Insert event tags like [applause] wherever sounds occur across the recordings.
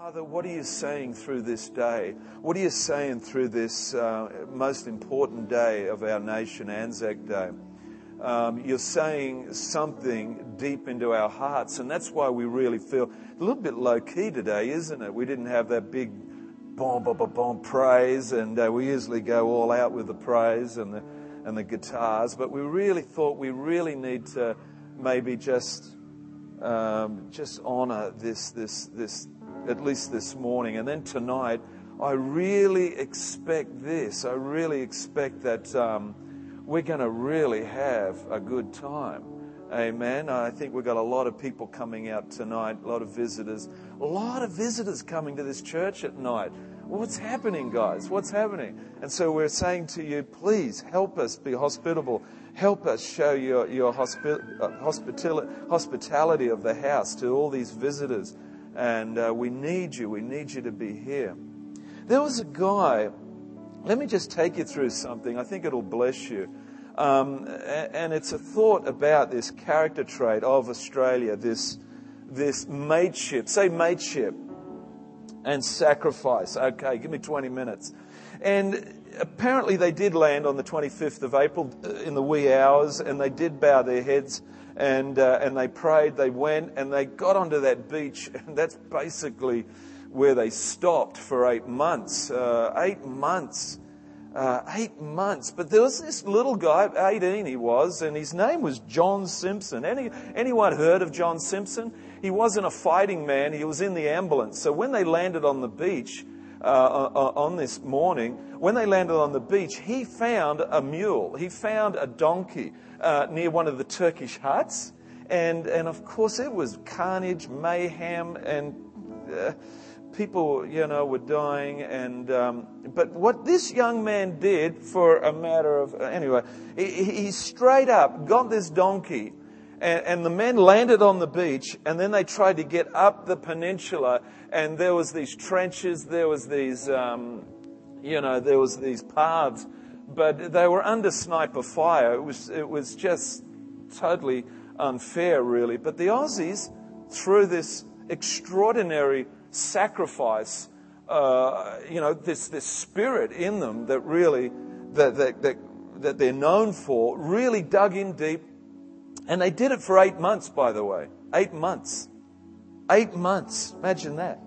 Father, what are you saying through this day? What are you saying through this uh, most important day of our nation, Anzac Day? Um, you're saying something deep into our hearts, and that's why we really feel a little bit low key today, isn't it? We didn't have that big bomb, bomb, bomb, praise, and uh, we usually go all out with the praise and the, and the guitars, but we really thought we really need to maybe just um, just honor this, this, this, at least this morning. And then tonight, I really expect this. I really expect that um, we're going to really have a good time. Amen. I think we've got a lot of people coming out tonight, a lot of visitors, a lot of visitors coming to this church at night. What's happening, guys? What's happening? And so we're saying to you, please help us be hospitable. Help us show your, your hospi- uh, hospitality, hospitality of the house to all these visitors. And uh, we need you. We need you to be here. There was a guy, let me just take you through something. I think it'll bless you. Um, and it's a thought about this character trait of Australia, this, this mateship. Say mateship and sacrifice. Okay, give me 20 minutes. And apparently they did land on the 25th of April uh, in the wee hours, and they did bow their heads and, uh, and they prayed, they went, and they got onto that beach, [laughs] and that's basically where they stopped for eight months. Uh, eight months. Uh, eight months. But there was this little guy, 18 he was, and his name was John Simpson. Any, anyone heard of John Simpson? He wasn't a fighting man, he was in the ambulance. So when they landed on the beach uh, uh on this morning, when they landed on the beach, he found a mule, he found a donkey uh, near one of the Turkish huts. And, and of course, it was carnage, mayhem, and uh, people, you know, were dying. And um, but what this young man did, for a matter of anyway, he, he straight up got this donkey and, and, the men landed on the beach, and then they tried to get up the peninsula, and there was these trenches, there was these, um, you know, there was these paths, but they were under sniper fire. It was, it was just totally unfair, really. But the Aussies, through this extraordinary sacrifice, uh, you know, this, this spirit in them that really, that, that, that, that they're known for, really dug in deep and they did it for eight months, by the way. Eight months. Eight months. Imagine that.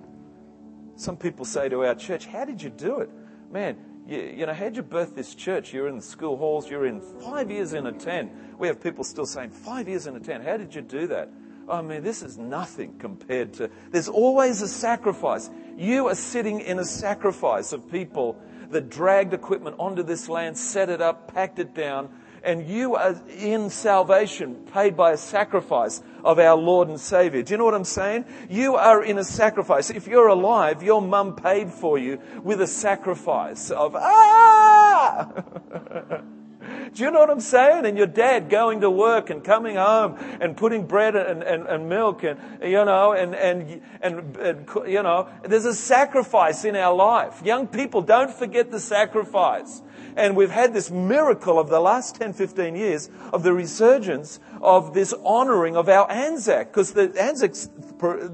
Some people say to our church, How did you do it? Man, you, you know, how'd you birth this church? You're in the school halls, you're in five years in a tent. We have people still saying, Five years in a tent. How did you do that? I mean, this is nothing compared to. There's always a sacrifice. You are sitting in a sacrifice of people that dragged equipment onto this land, set it up, packed it down, and you are in salvation paid by a sacrifice of our Lord and Savior. Do you know what I'm saying? You are in a sacrifice. If you're alive, your mum paid for you with a sacrifice of, ah! [laughs] Do you know what I'm saying? And your dad going to work and coming home and putting bread and, and, and milk and, you know, and, and, and, and, you know, there's a sacrifice in our life. Young people, don't forget the sacrifice. And we've had this miracle of the last 10, 15 years of the resurgence of this honoring of our Anzac, because the Anzac,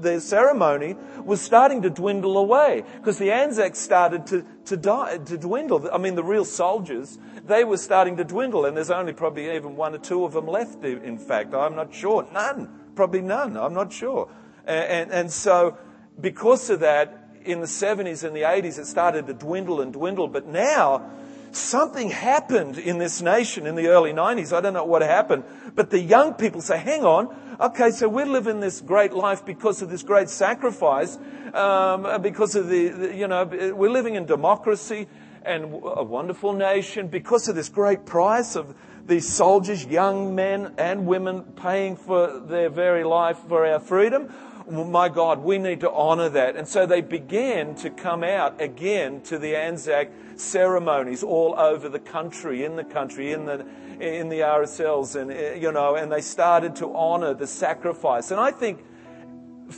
the ceremony was starting to dwindle away, because the Anzac started to, to die, to dwindle. I mean, the real soldiers, they were starting to dwindle, and there's only probably even one or two of them left, in fact. I'm not sure. None. Probably none. I'm not sure. And, and, and so, because of that, in the 70s and the 80s, it started to dwindle and dwindle. But now, something happened in this nation in the early 90s. I don't know what happened, but the young people say, hang on, okay, so we're living this great life because of this great sacrifice, um, because of the, the, you know, we're living in democracy and a wonderful nation because of this great price of these soldiers, young men and women paying for their very life for our freedom my God, we need to honor that. And so they began to come out again to the Anzac ceremonies all over the country, in the country, in the, in the RSLs, and, eh, you know, and they started to honor the sacrifice. And I think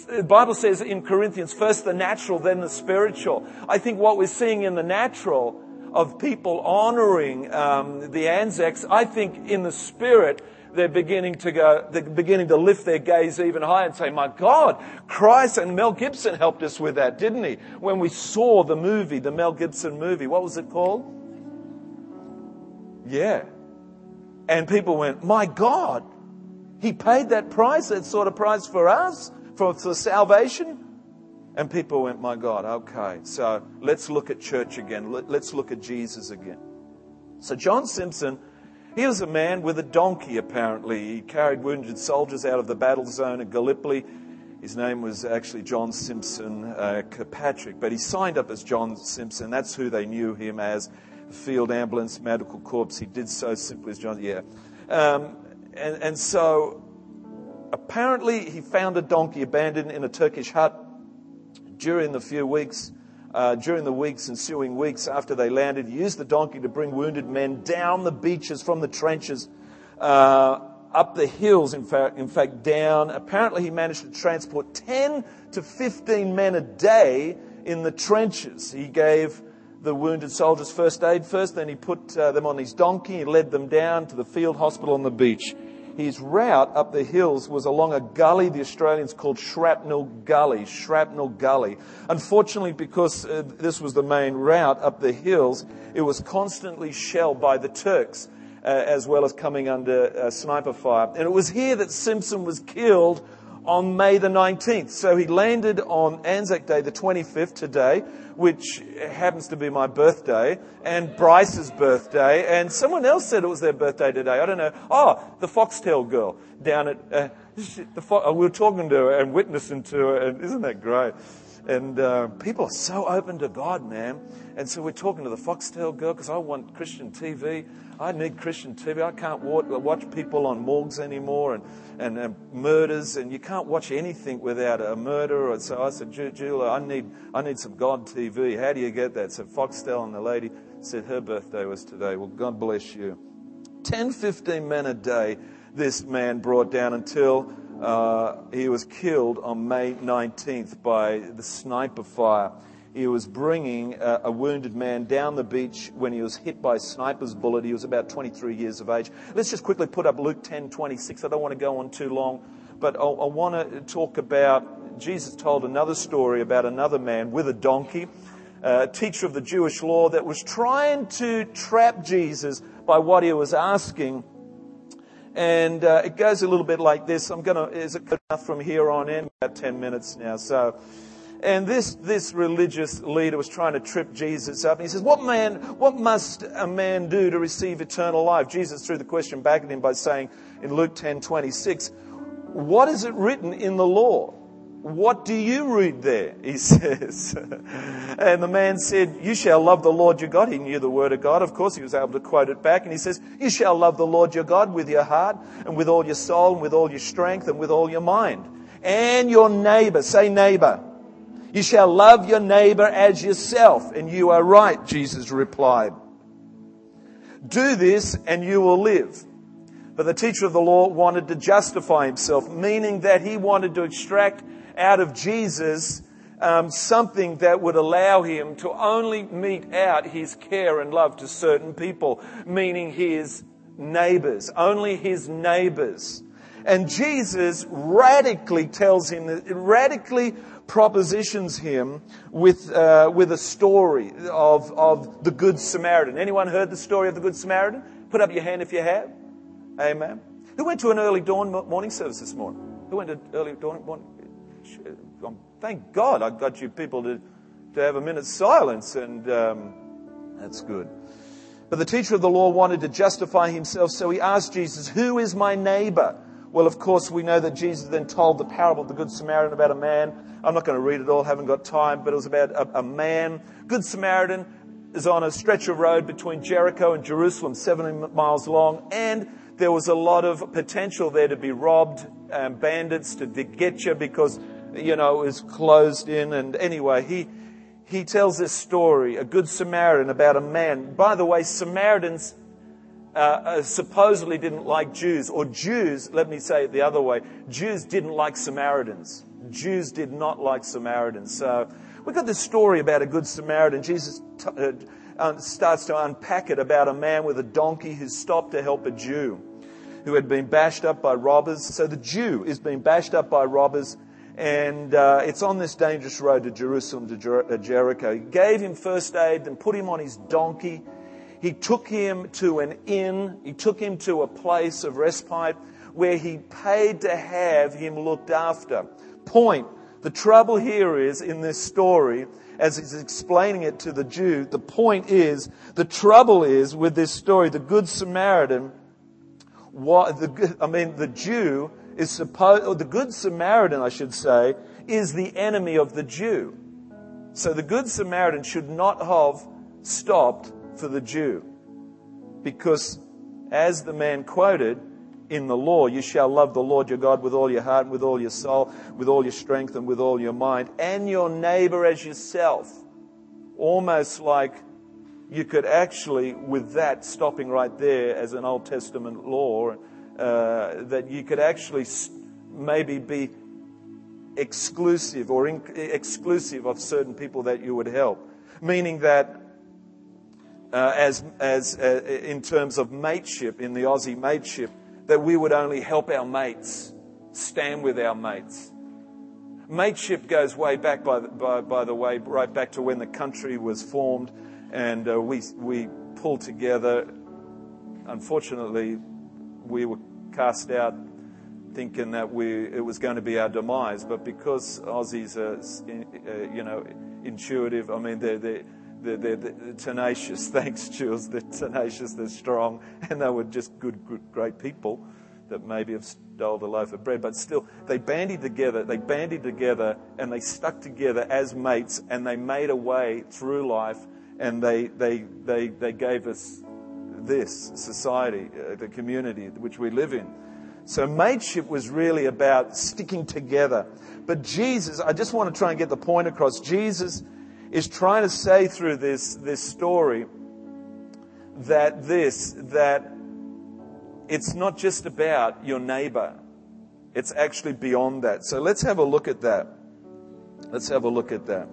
the Bible says in Corinthians, first the natural, then the spiritual. I think what we're seeing in the natural of people honoring um, the Anzacs, I think in the spirit, they're beginning to go, they're beginning to lift their gaze even higher and say, my God, Christ and Mel Gibson helped us with that, didn't he? When we saw the movie, the Mel Gibson movie, what was it called? Yeah. And people went, my God, he paid that price, that sort of price for us, for, for salvation. And people went, my God, okay, so let's look at church again. Let's look at Jesus again. So John Simpson he was a man with a donkey, apparently. He carried wounded soldiers out of the battle zone at Gallipoli. His name was actually John Simpson uh, Kirkpatrick, but he signed up as John Simpson. That's who they knew him as. Field ambulance medical corps. He did so simply as John. Yeah. Um, and, and so apparently he found a donkey abandoned in a Turkish hut during the few weeks uh, during the weeks, ensuing weeks after they landed, used the donkey to bring wounded men down the beaches from the trenches, uh, up the hills, in fact, in fact, down. Apparently, he managed to transport 10 to 15 men a day in the trenches. He gave the wounded soldiers first aid first, then he put uh, them on his donkey, he led them down to the field hospital on the beach his route up the hills was along a gully the Australians called Shrapnel Gully. Shrapnel Gully. Unfortunately, because uh, this was the main route up the hills, it was constantly shelled by the Turks. Uh, as well as coming under uh, sniper fire. And it was here that Simpson was killed on May the 19th. So he landed on Anzac Day, the 25th, today, which happens to be my birthday, and Bryce's birthday, and someone else said it was their birthday today. I don't know. Oh, the Foxtel girl down at, uh, [laughs] uh, we were talking to her and witnessing to her, and isn't that great? And uh, people are so open to God, man. And so we're talking to the Foxtel girl because I want Christian TV. I need Christian TV. I can't watch people on morgues anymore and, and, and murders, and you can't watch anything without a murder. And So I said, Julia, I need, I need some God TV. How do you get that? So Foxtel and the lady said her birthday was today. Well, God bless you. 10, 15 men a day this man brought down until uh, he was killed on May 19th by the sniper fire. He was bringing a, a, wounded man down the beach when he was hit by a sniper's bullet. He was about 23 years of age. Let's just quickly put up Luke 10 26. I don't want to go on too long, but I, I want to talk about Jesus told another story about another man with a donkey, a teacher of the Jewish law that was trying to trap Jesus by what he was asking. And uh, it goes a little bit like this. I'm going to, is it good enough from here on in? About 10 minutes now. So, and this, this religious leader was trying to trip Jesus up. And he says, what man, what must a man do to receive eternal life? Jesus threw the question back at him by saying in Luke 10, 26, what is it written in the law? What do you read there? [laughs] He says. and the man said, You shall love the Lord your God. He knew the word of God. Of course, he was able to quote it back. And he says, You shall love the Lord your God with your heart and with all your soul and with all your strength and with all your mind. And your neighbor. Say neighbor. You shall love your neighbor as yourself. And you are right, Jesus replied. Do this and you will live. But the teacher of the law wanted to justify himself, meaning that he wanted to extract out of Jesus um, something that would allow him to only mete out his care and love to certain people, meaning his neighbors, only his neighbors. And Jesus radically tells him, radically propositions him with, uh, with a story of, of the Good Samaritan. Anyone heard the story of the Good Samaritan? Put up your hand if you have. Amen. Who went to an early dawn morning service this morning? Who went to early dawn morning? Thank God I got you people to, to have a minute's silence, and um, that's good. But the teacher of the law wanted to justify himself, so he asked Jesus, Who is my neighbor? Well, of course, we know that Jesus then told the parable of the Good Samaritan about a man. I'm not going to read it all, haven't got time, but it was about a, a man. Good Samaritan is on a stretch of road between Jericho and Jerusalem, 70 miles long, and there was a lot of potential there to be robbed, and bandits to get you because, you know, is closed in. And anyway, he, he tells this story, a good Samaritan, about a man. By the way, Samaritans uh, uh, supposedly didn't like Jews, or Jews, let me say it the other way, Jews didn't like Samaritans. Jews did not like Samaritans. So we've got this story about a good Samaritan. Jesus t- uh, starts to unpack it about a man with a donkey who stopped to help a Jew. who had been bashed up by robbers. So the Jew is being bashed up by robbers, and uh, it's on this dangerous road to Jerusalem, to Jer- uh, Jericho. He gave him first aid, then put him on his donkey. He took him to an inn. He took him to a place of respite where he paid to have him looked after. Point. The trouble here is in this story, as he's explaining it to the Jew, the point is, the trouble is with this story, the Good Samaritan, what, the, I mean, the Jew is supposed, or the Good Samaritan, I should say, is the enemy of the Jew. So the Good Samaritan should not have stopped for the Jew. Because, as the man quoted, in the law, you shall love the Lord your God with all your heart and with all your soul, with all your strength and with all your mind, and your neighbor as yourself. Almost like you could actually, with that stopping right there as an Old Testament law, uh, that you could actually maybe be exclusive or in, exclusive of certain people that you would help. Meaning that uh, as, as uh, in terms of mateship, in the Aussie mateship, that we would only help our mates, stand with our mates. Mateship goes way back, by the, by, by the way, right back to when the country was formed and uh, we, we pulled together. Unfortunately, we were cast out thinking that we, it was going to be our demise, but because Aussies are, uh, you know, intuitive, I mean, they're, they're they're, they're, tenacious. [laughs] Thanks, Jules. They're tenacious, they're strong, and they were just good, good, great people that maybe have stole a loaf of bread. But still, they bandied together, they bandied together, and they stuck together as mates, and they made a way through life, and they, they, they, they gave us this society, uh, the community which we live in. So mateship was really about sticking together. But Jesus, I just want to try and get the point across. Jesus is trying to say through this, this story that this, that it's not just about your neighbor. It's actually beyond that. So let's have a look at that. Let's have a look at that.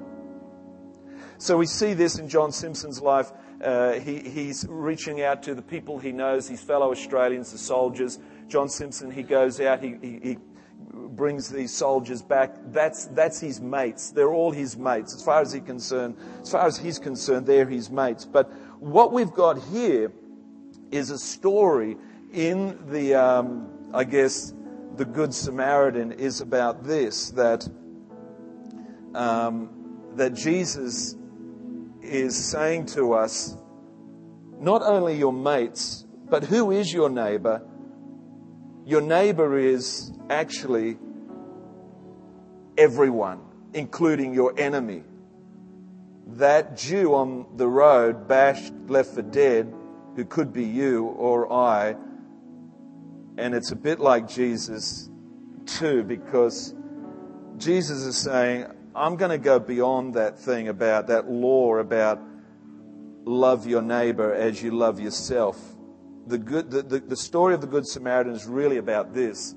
So we see this in John Simpson's life. Uh, he, he's reaching out to the people he knows, his fellow Australians, the soldiers. John Simpson, he goes out, he, he, he brings these soldiers back. That's, that's his mates. They're all his mates. As far as he's concerned, as far as he's concerned, they're his mates. But what we've got here is a story in the, um, I guess, the Good Samaritan is about this, that, um, that Jesus is saying to us, not only your mates, but who is your neighbor? Your neighbor is actually everyone, including your enemy. That Jew on the road, bashed, left for dead, who could be you or I. And it's a bit like Jesus, too, because Jesus is saying, I'm going to go beyond that thing about that law about love your neighbor as you love yourself. The, good, the, the, the story of the Good Samaritan is really about this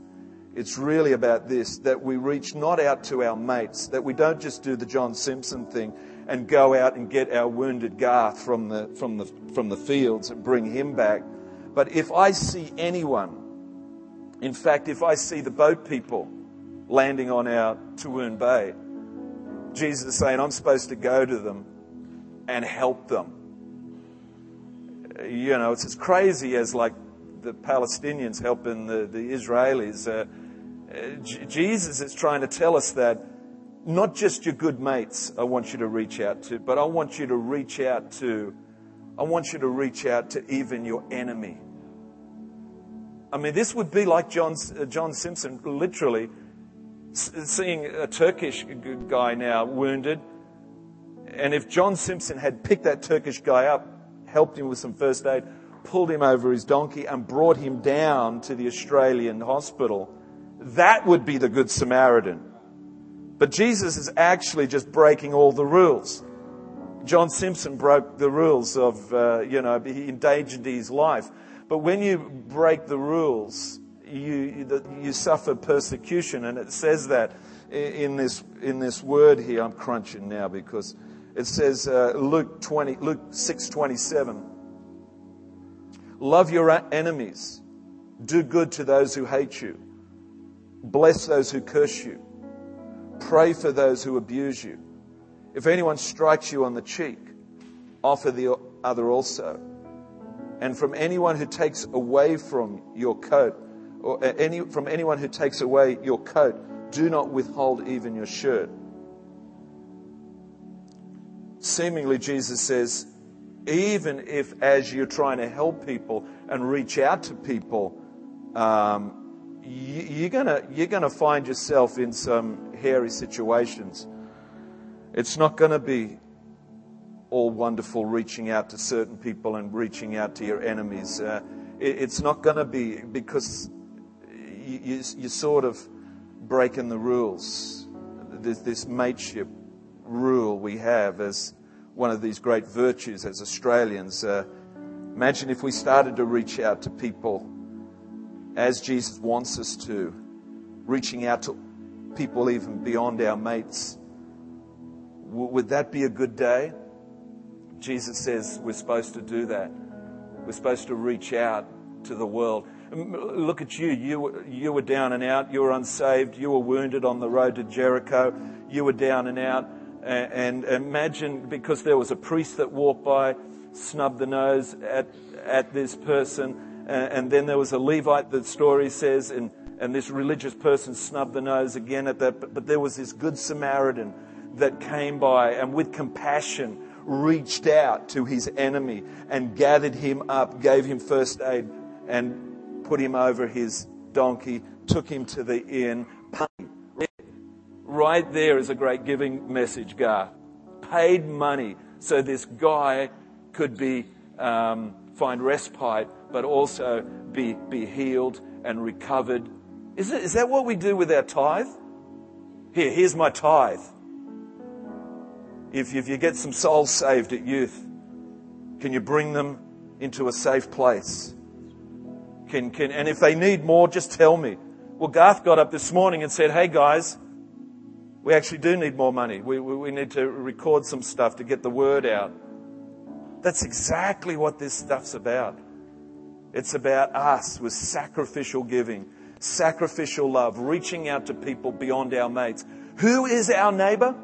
it's really about this that we reach not out to our mates, that we don't just do the John Simpson thing and go out and get our wounded Garth from the, from the, from the fields and bring him back. But if I see anyone, in fact, if I see the boat people landing on our Toowoon Bay, Jesus is saying, I'm supposed to go to them and help them. You know, it's as crazy as like the Palestinians helping the, the Israelis. Uh, uh, Jesus is trying to tell us that not just your good mates I want you to reach out to, but I want you to reach out to, I want you to reach out to even your enemy. I mean, this would be like John, uh, John Simpson literally seeing a Turkish guy now wounded. And if John Simpson had picked that Turkish guy up, helped him with some first aid, pulled him over his donkey and brought him down to the Australian hospital. That would be the Good Samaritan. But Jesus is actually just breaking all the rules. John Simpson broke the rules of, uh, you know, he endangered his life. But when you break the rules, you, you suffer persecution. And it says that in this, in this word here. I'm crunching now because it says, uh, Luke 20, Luke 6 27. Love your enemies. Do good to those who hate you. Bless those who curse you. Pray for those who abuse you. If anyone strikes you on the cheek, offer the other also. And from anyone who takes away from your coat, or any, from anyone who takes away your coat, do not withhold even your shirt. Seemingly, Jesus says, even if as you're trying to help people and reach out to people, um, you, are gonna you're gonna find yourself in some hairy situations. It's not going to be all wonderful reaching out to certain people and reaching out to your enemies. Uh, it, it's not going to be because you, you, you're sort of breaking the rules. This, this mateship rule we have as one of these great virtues as Australians. Uh, imagine if we started to reach out to people as Jesus wants us to, reaching out to people even beyond our mates. W- would that be a good day? Jesus says we're supposed to do that. We're supposed to reach out to the world. Look at you. You, you were down and out. You were unsaved. You were wounded on the road to Jericho. You were down and out. And, imagine because there was a priest that walked by, snubbed the nose at, at this person. And then there was a Levite, the story says, and, and this religious person snubbed the nose again at that. But, but there was this good Samaritan that came by and with compassion reached out to his enemy and gathered him up, gave him first aid, and put him over his donkey, took him to the inn. Right there is a great giving message, Gar. Paid money so this guy could be um, find respite, but also be be healed and recovered. Is, it, is that what we do with our tithe? Here, here's my tithe if, if you get some souls saved at youth, can you bring them into a safe place? Can, can, and if they need more, just tell me. Well, Garth got up this morning and said, Hey guys, we actually do need more money. We, we, we need to record some stuff to get the word out. That's exactly what this stuff's about. It's about us with sacrificial giving, sacrificial love, reaching out to people beyond our mates. Who is our neighbor?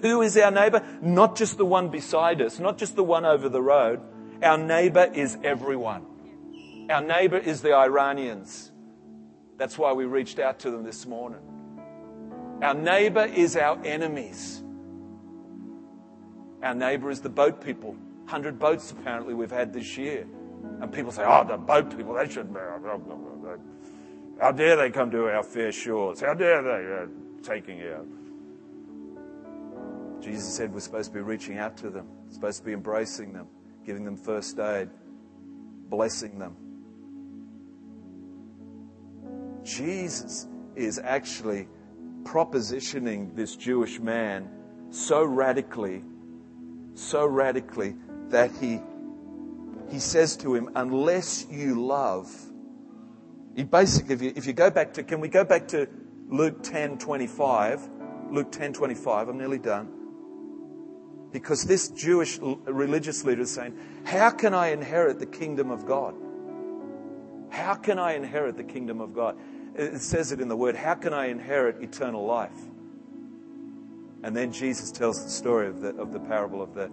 Who is our neighbor? Not just the one beside us, not just the one over the road. Our neighbor is everyone. Our neighbor is the Iranians. That's why we reached out to them this morning. Our neighbor is our enemies. Our neighbor is the boat people. 100 boats apparently we've had this year. And people say, oh, the boat people, they shouldn't be. How dare they come to our fair shores? How dare they uh, taking our Jesus said we're supposed to be reaching out to them, supposed to be embracing them, giving them first aid, blessing them. Jesus is actually propositioning this Jewish man so radically, so radically that he, he says to him, unless you love, he basically, if you, if you go back to, can we go back to Luke 10, 25? Luke 10, 25, I'm nearly done. Because this Jewish religious leader is saying, How can I inherit the kingdom of God? How can I inherit the kingdom of God? It says it in the word, How can I inherit eternal life? And then Jesus tells the story of the, of the parable of the.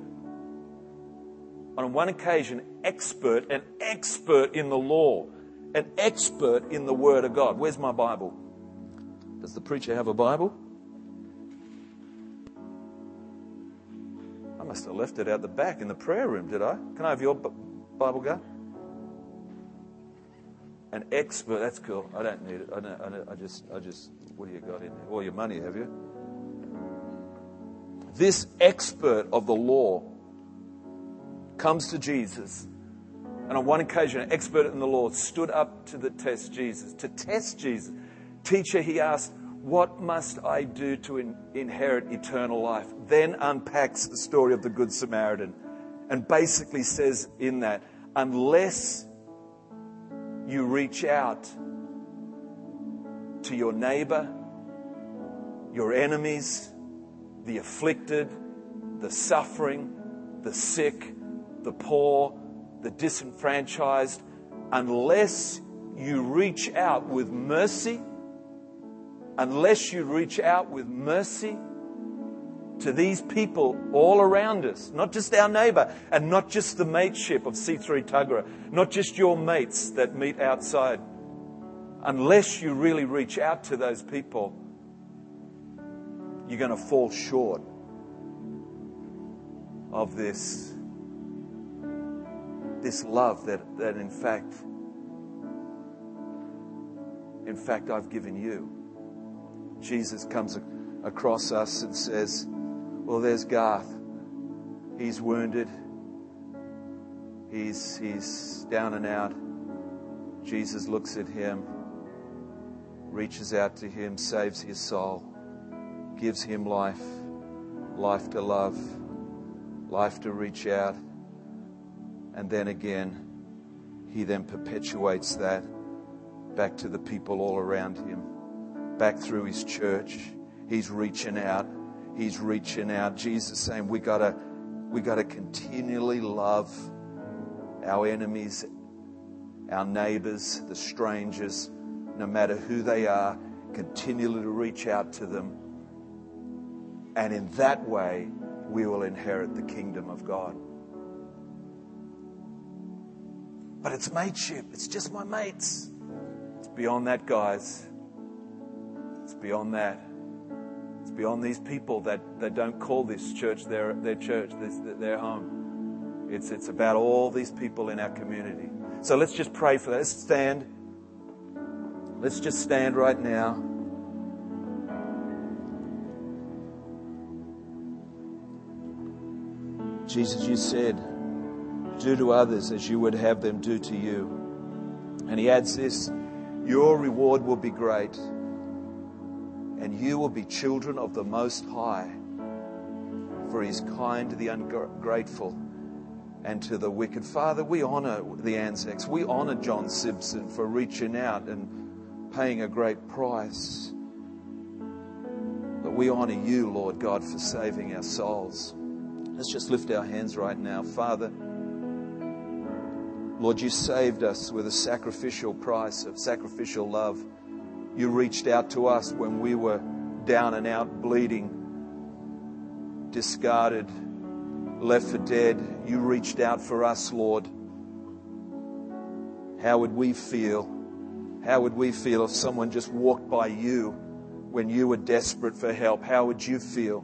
On one occasion, expert, an expert in the law, an expert in the Word of God. Where's my Bible? Does the preacher have a Bible? I must have left it out the back in the prayer room, did I? Can I have your Bible go? An expert, that's cool. I don't need it. I, don't, I, don't, I just, I just, what do you got in there? All your money, have you? This expert of the law comes to Jesus. And on one occasion, an expert in the law stood up to the test Jesus, to test Jesus. Teacher, he asked, what must I do to in, inherit eternal life? Then unpacks the story of the Good Samaritan and basically says in that, unless you reach out to your neighbor, your enemies, the afflicted, the suffering, the sick, the poor, the disenfranchised, unless you reach out with mercy, unless you reach out with mercy to these people all around us, not just our neighbor and not just the mateship of C3 Tuggerah, not just your mates that meet outside, unless you really reach out to those people, you're going to fall short of this, this love that, that in fact, in fact, I've given you. Jesus comes across us and says, Well, there's Garth. He's wounded. He's, he's down and out. Jesus looks at him, reaches out to him, saves his soul, gives him life, life to love life to reach out. And then again, he then perpetuates that back to the people all around him, back through his church. He's reaching out. He's reaching out. Jesus saying we gotta we gotta continually love our enemies, our neighbors, the strangers, no matter who they are, continually to reach out to them. And in that way, we will inherit the kingdom of God. But it's mateship, it's just my mates. It's beyond that, guys. It's beyond that. Beyond these people that, that don't call this church their, their church, this, their home. It's, it's about all these people in our community. So let's just pray for that. Let's stand. Let's just stand right now. Jesus, you said, do to others as you would have them do to you. And he adds this your reward will be great, and you will be children of the Most High, for he is kind to the ungrateful and to the wicked. Father, we honor the Anzacs. We honor John Simpson for reaching out and paying a great price. But we honor you, Lord God, for saving our souls. Let's just lift our hands right now. Father, Lord, you saved us with a sacrificial price of sacrificial love. You reached out to us when we were down and out, bleeding, discarded, left for dead. You reached out for us, Lord. How would we feel? How would we feel if someone just walked by you when you were desperate for help? How would you feel?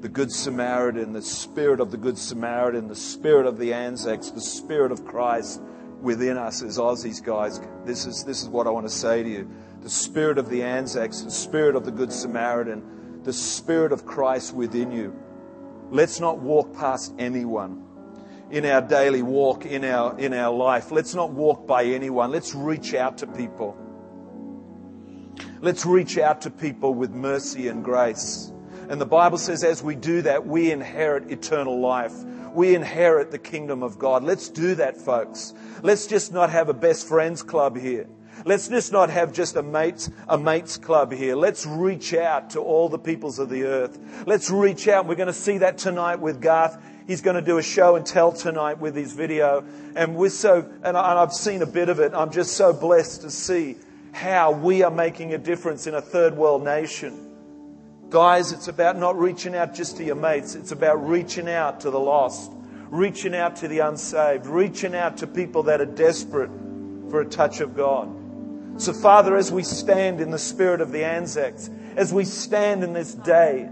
the Good Samaritan, the spirit of the Good Samaritan, the spirit of the Anzacs, the spirit of Christ within us as Aussies, guys. This is, this is what I want to say to you. The spirit of the Anzacs, the spirit of the Good Samaritan, the spirit of Christ within you. Let's not walk past anyone in our daily walk, in our, in our life. Let's not walk by anyone. Let's reach out to people. Let's reach out to people with mercy and grace. And the Bible says, as we do that, we inherit eternal life. We inherit the kingdom of God. Let's do that, folks. Let's just not have a best friends club here. Let's just not have just a mates, a mates club here. Let's reach out to all the peoples of the earth. Let's reach out. We're going to see that tonight with Garth. He's going to do a show and tell tonight with his video. And we're so, and I've seen a bit of it. I'm just so blessed to see how we are making a difference in a third world nation. Guys, it's about not reaching out just to your mates. It's about reaching out to the lost, reaching out to the unsaved, reaching out to people that are desperate for a touch of God. So, Father, as we stand in the spirit of the Anzacs, as we stand in this day,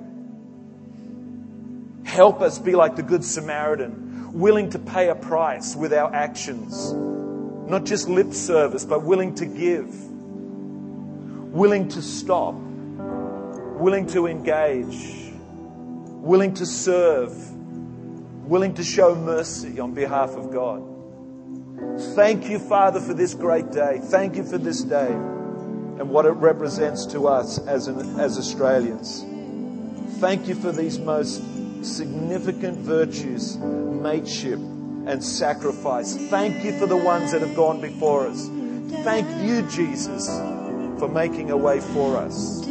help us be like the Good Samaritan, willing to pay a price with our actions. Not just lip service, but willing to give, willing to stop willing to engage, willing to serve, willing to show mercy on behalf of God. Thank you, Father, for this great day. Thank you for this day and what it represents to us as, an, as Australians. Thank you for these most significant virtues, mateship and sacrifice. Thank you for the ones that have gone before us. Thank you, Jesus, for making a way for us.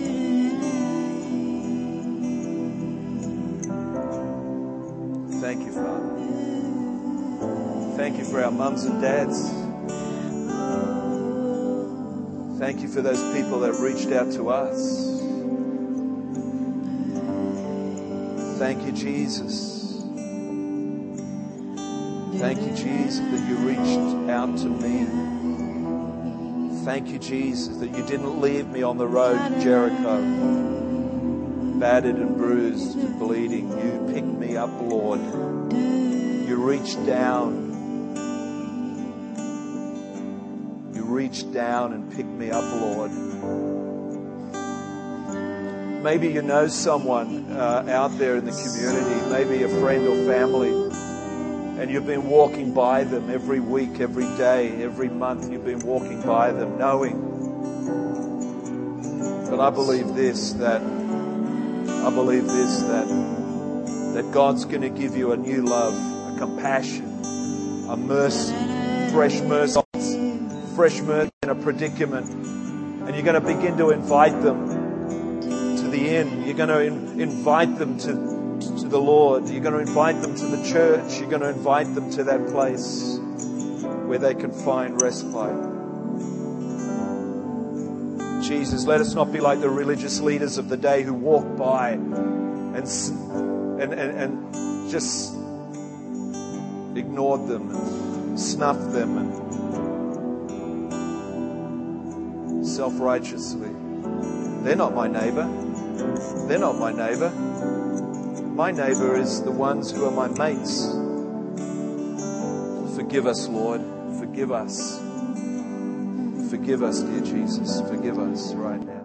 For our mums and dads. Thank you for those people that reached out to us. Thank you, Jesus. Thank you, Jesus, that you reached out to me. Thank you, Jesus, that you didn't leave me on the road to Jericho, battered and bruised and bleeding. You picked me up, Lord. You reached down. You reached down and pick me up, Lord. Maybe you know someone uh, out there in the community, maybe a friend or family and you've been walking by them every week, every day, every month, you've been walking by them knowing. But I believe this that I believe this that that God's going to give you a new love, a compassion, a mercy, fresh mercy, fresh mercy in a predicament. And you're going to begin to invite them to the inn. You're going to in, invite them to to the Lord. You're going to invite them to the church. You're going to invite them to that place where they can find respite. Jesus, let us not be like the religious leaders of the day who walk by and, and, and, and just ignored them and snuffed them and self righteously. They're not my neighbor. They're not my neighbor. My neighbor is the ones who are my mates. Forgive us, Lord. Forgive us. Forgive us, dear Jesus. Forgive us right now.